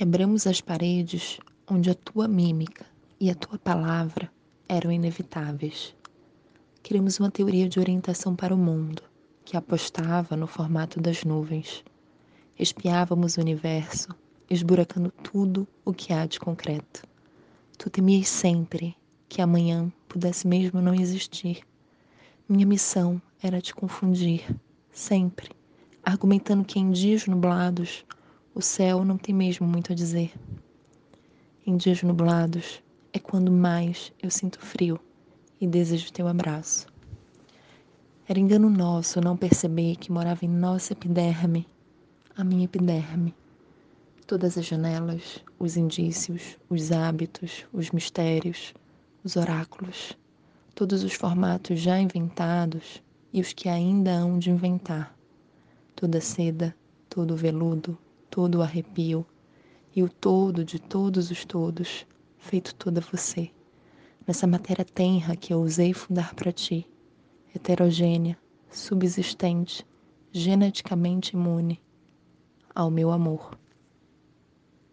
Quebramos as paredes onde a tua mímica e a tua palavra eram inevitáveis. Criamos uma teoria de orientação para o mundo que apostava no formato das nuvens. Espiávamos o universo, esburacando tudo o que há de concreto. Tu temias sempre que amanhã pudesse mesmo não existir. Minha missão era te confundir, sempre, argumentando que em dias nublados o céu não tem mesmo muito a dizer. Em dias nublados é quando mais eu sinto frio e desejo teu abraço. Era engano nosso não perceber que morava em nossa epiderme, a minha epiderme. Todas as janelas, os indícios, os hábitos, os mistérios, os oráculos, todos os formatos já inventados e os que ainda hão de inventar. Toda seda, todo veludo, todo o arrepio e o todo de todos os todos, feito toda você, nessa matéria tenra que eu usei fundar para ti, heterogênea, subsistente, geneticamente imune ao meu amor.